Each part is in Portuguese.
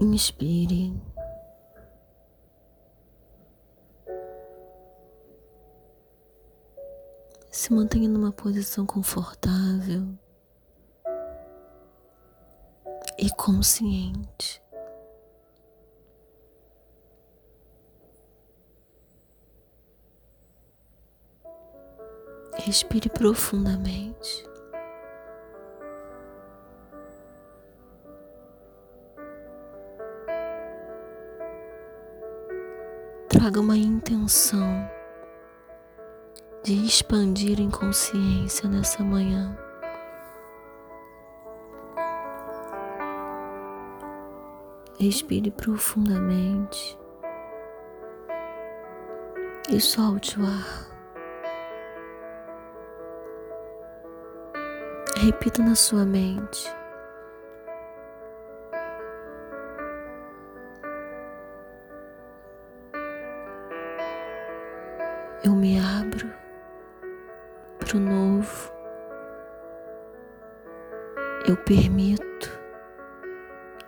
Inspire. Se mantenha numa posição confortável e consciente. Respire profundamente. Traga uma intenção de expandir em consciência nessa manhã. Respire profundamente e solte o ar. Repita na sua mente. Eu me abro para o novo. Eu permito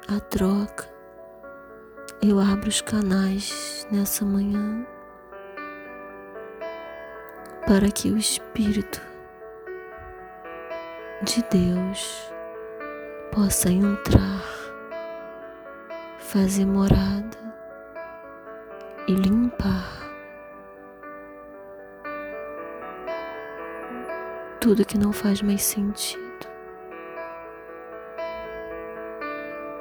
a troca. Eu abro os canais nessa manhã para que o Espírito de Deus possa entrar, fazer morada e limpar tudo que não faz mais sentido.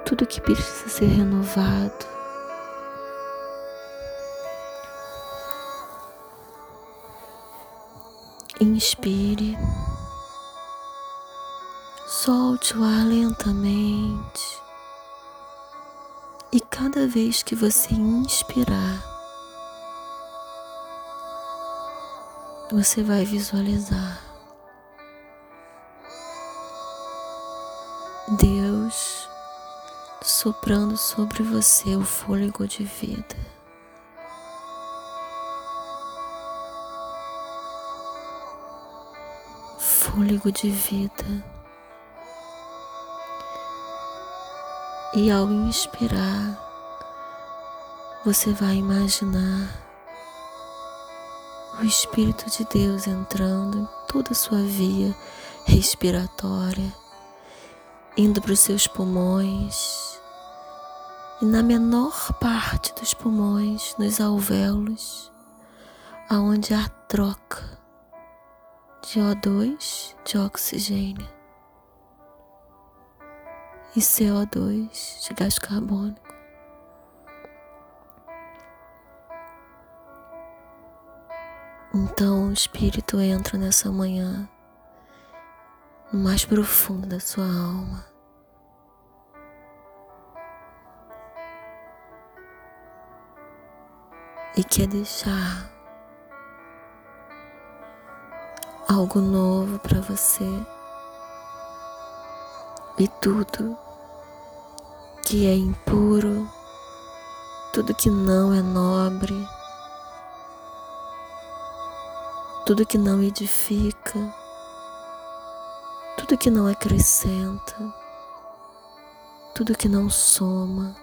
Tudo que precisa ser renovado. Inspire. Solte o ar lentamente. E cada vez que você inspirar, você vai visualizar soprando sobre você o fôlego de vida. Fôlego de vida. E ao inspirar, você vai imaginar o Espírito de Deus entrando em toda a sua via respiratória indo para os seus pulmões e na menor parte dos pulmões, nos alvéolos, aonde há troca de O2 de oxigênio e CO2 de gás carbônico. Então o Espírito entra nessa manhã no mais profundo da sua alma. E quer deixar algo novo para você. E tudo que é impuro, tudo que não é nobre, tudo que não edifica, tudo que não acrescenta, tudo que não soma,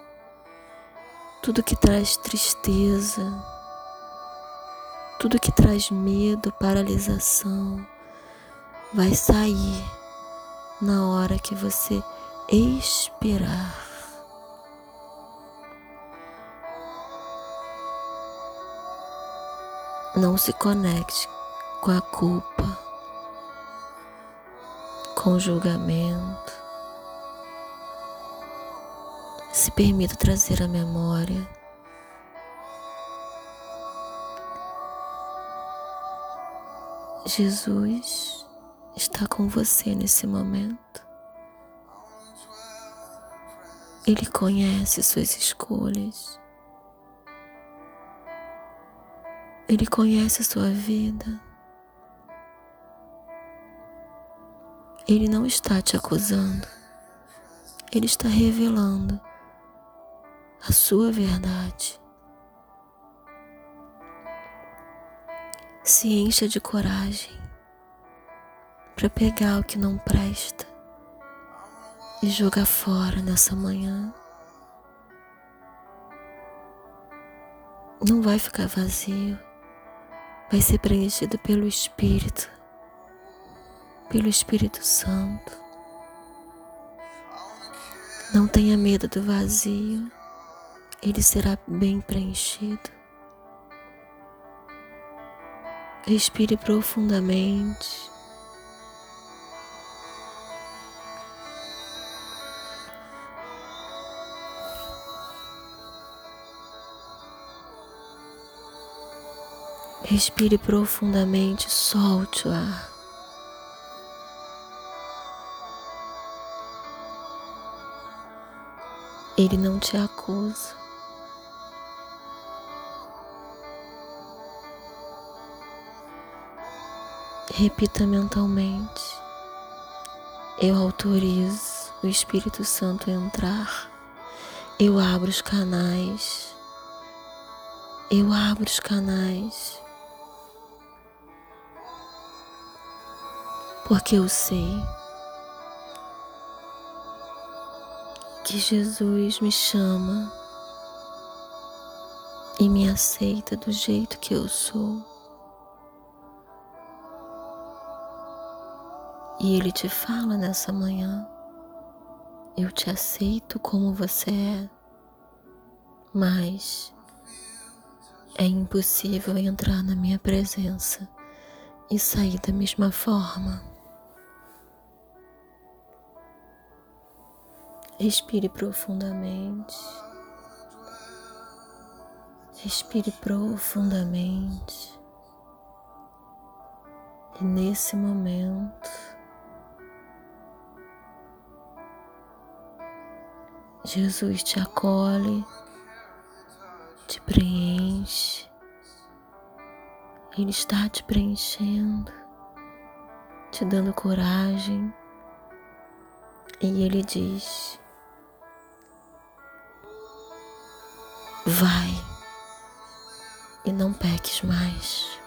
tudo que traz tristeza, tudo que traz medo, paralisação, vai sair na hora que você expirar. Não se conecte com a culpa com julgamento. Se permita trazer a memória Jesus está com você nesse momento. Ele conhece suas escolhas. Ele conhece sua vida. Ele não está te acusando, ele está revelando a sua verdade. Se encha de coragem para pegar o que não presta e jogar fora nessa manhã. não vai ficar vazio, vai ser preenchido pelo Espírito, pelo Espírito Santo. Não tenha medo do vazio, ele será bem preenchido. Respire profundamente. Respire profundamente, solte o ar. Ele não te acusa. Repita mentalmente: Eu autorizo o Espírito Santo a entrar. Eu abro os canais. Eu abro os canais. porque eu sei que Jesus me chama e me aceita do jeito que eu sou. E Ele te fala nessa manhã: Eu te aceito como você é, mas é impossível entrar na minha presença e sair da mesma forma. Respire profundamente. Respire profundamente. E nesse momento, Jesus te acolhe, te preenche. Ele está te preenchendo, te dando coragem. E ele diz: Vai e não peques mais.